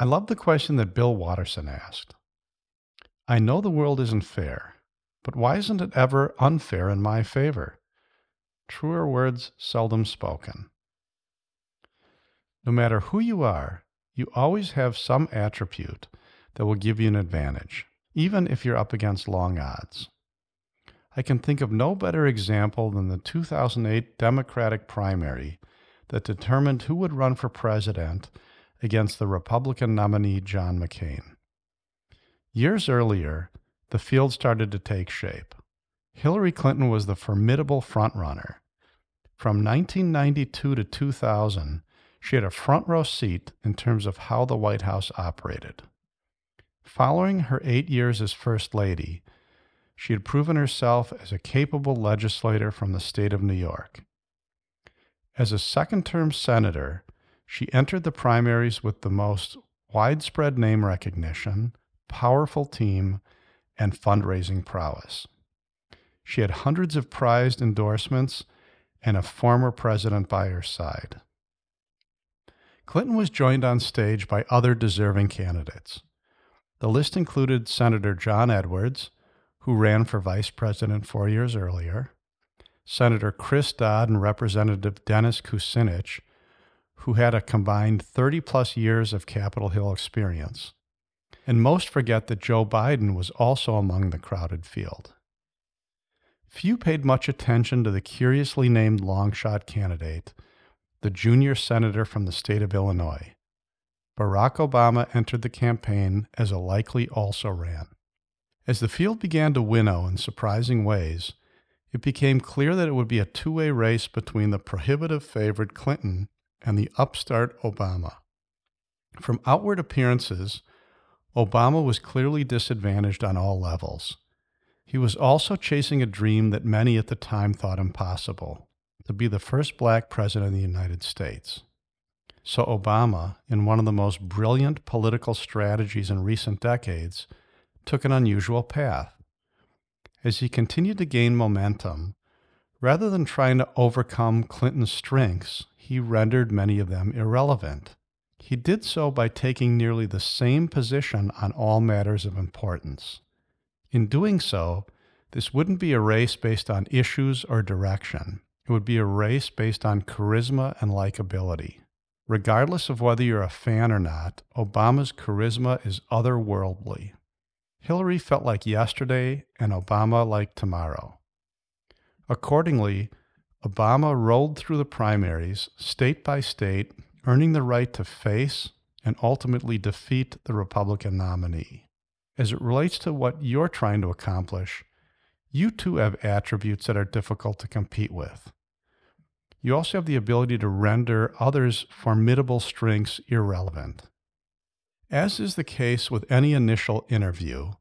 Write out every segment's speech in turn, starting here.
I love the question that Bill Watterson asked. I know the world isn't fair, but why isn't it ever unfair in my favor? Truer words seldom spoken. No matter who you are, you always have some attribute that will give you an advantage, even if you're up against long odds. I can think of no better example than the 2008 Democratic primary that determined who would run for president against the Republican nominee John McCain. Years earlier, the field started to take shape. Hillary Clinton was the formidable frontrunner. From 1992 to 2000, she had a front row seat in terms of how the White House operated. Following her eight years as First Lady, she had proven herself as a capable legislator from the state of New York. As a second term senator, she entered the primaries with the most widespread name recognition, powerful team, and fundraising prowess. She had hundreds of prized endorsements and a former president by her side. Clinton was joined on stage by other deserving candidates. The list included Senator John Edwards, who ran for vice president four years earlier, Senator Chris Dodd and Representative Dennis Kucinich, who had a combined 30 plus years of Capitol Hill experience. And most forget that Joe Biden was also among the crowded field. Few paid much attention to the curiously named long shot candidate, the junior senator from the state of Illinois. Barack Obama entered the campaign as a likely also ran. As the field began to winnow in surprising ways, it became clear that it would be a two way race between the prohibitive favorite Clinton and the upstart Obama. From outward appearances, Obama was clearly disadvantaged on all levels. He was also chasing a dream that many at the time thought impossible to be the first black president of the United States. So, Obama, in one of the most brilliant political strategies in recent decades, took an unusual path. As he continued to gain momentum, rather than trying to overcome Clinton's strengths, he rendered many of them irrelevant. He did so by taking nearly the same position on all matters of importance. In doing so, this wouldn't be a race based on issues or direction. It would be a race based on charisma and likability. Regardless of whether you're a fan or not, Obama's charisma is otherworldly. Hillary felt like yesterday and Obama like tomorrow. Accordingly, Obama rolled through the primaries, state by state, earning the right to face and ultimately defeat the Republican nominee. As it relates to what you're trying to accomplish, you too have attributes that are difficult to compete with. You also have the ability to render others' formidable strengths irrelevant. As is the case with any initial interview,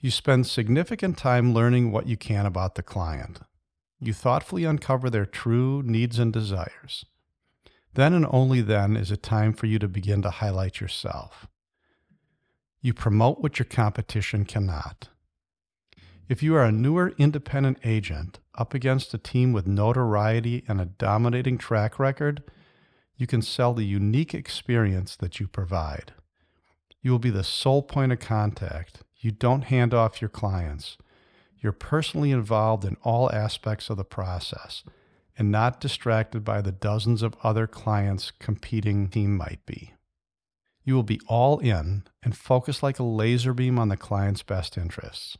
you spend significant time learning what you can about the client. You thoughtfully uncover their true needs and desires. Then and only then is it time for you to begin to highlight yourself. You promote what your competition cannot. If you are a newer independent agent up against a team with notoriety and a dominating track record, you can sell the unique experience that you provide. You will be the sole point of contact. You don't hand off your clients. You're personally involved in all aspects of the process and not distracted by the dozens of other clients competing team might be. You will be all in and focus like a laser beam on the client's best interests.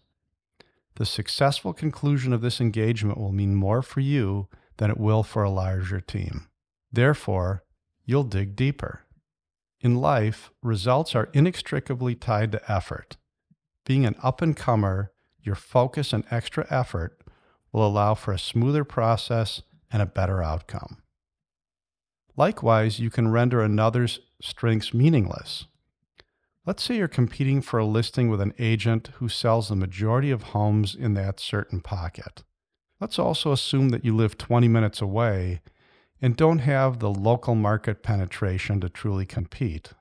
The successful conclusion of this engagement will mean more for you than it will for a larger team. Therefore, you'll dig deeper. In life, results are inextricably tied to effort. Being an up and comer, your focus and extra effort will allow for a smoother process and a better outcome. Likewise, you can render another's strengths meaningless. Let's say you're competing for a listing with an agent who sells the majority of homes in that certain pocket. Let's also assume that you live 20 minutes away and don't have the local market penetration to truly compete.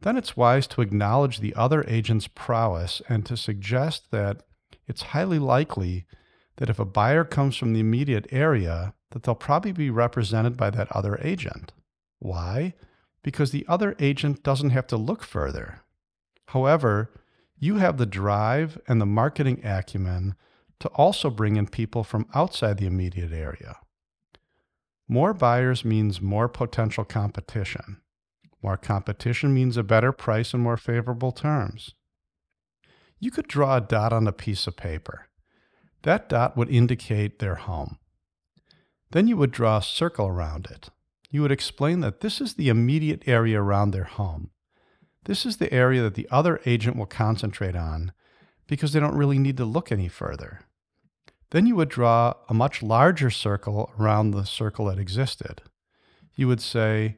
Then it's wise to acknowledge the other agent's prowess and to suggest that it's highly likely that if a buyer comes from the immediate area, that they'll probably be represented by that other agent. Why? because the other agent doesn't have to look further. However, you have the drive and the marketing acumen to also bring in people from outside the immediate area. More buyers means more potential competition. More competition means a better price and more favorable terms. You could draw a dot on a piece of paper. That dot would indicate their home. Then you would draw a circle around it. You would explain that this is the immediate area around their home. This is the area that the other agent will concentrate on because they don't really need to look any further. Then you would draw a much larger circle around the circle that existed. You would say,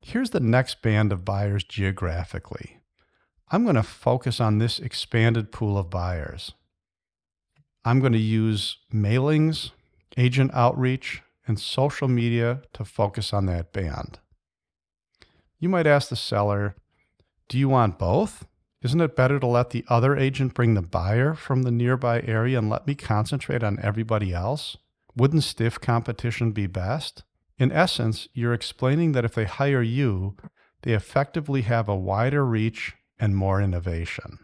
here's the next band of buyers geographically. I'm going to focus on this expanded pool of buyers. I'm going to use mailings, agent outreach, and social media to focus on that band. You might ask the seller, Do you want both? Isn't it better to let the other agent bring the buyer from the nearby area and let me concentrate on everybody else? Wouldn't stiff competition be best? In essence, you're explaining that if they hire you, they effectively have a wider reach and more innovation.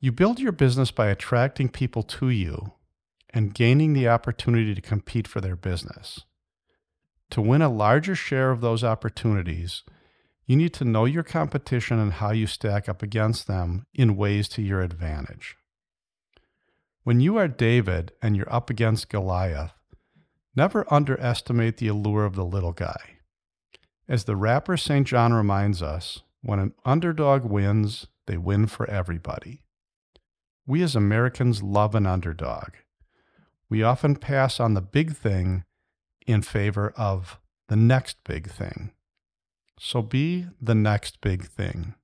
You build your business by attracting people to you and gaining the opportunity to compete for their business. To win a larger share of those opportunities, you need to know your competition and how you stack up against them in ways to your advantage. When you are David and you're up against Goliath, never underestimate the allure of the little guy. As the rapper St. John reminds us, when an underdog wins, they win for everybody. We as Americans love an underdog. We often pass on the big thing in favor of the next big thing. So be the next big thing.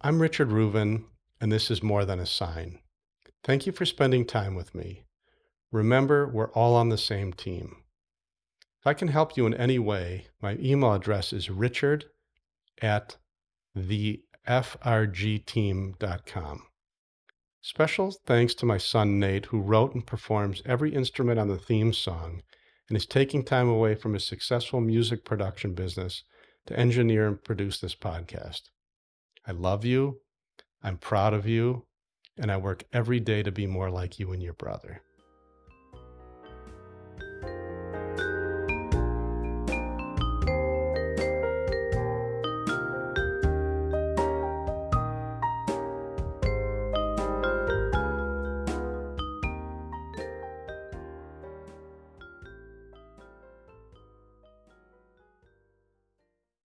I'm Richard Reuven, and this is More Than a Sign. Thank you for spending time with me. Remember, we're all on the same team. If I can help you in any way, my email address is richard at thefrgteam.com. Special thanks to my son Nate, who wrote and performs every instrument on the theme song and is taking time away from his successful music production business to engineer and produce this podcast. I love you. I'm proud of you. And I work every day to be more like you and your brother.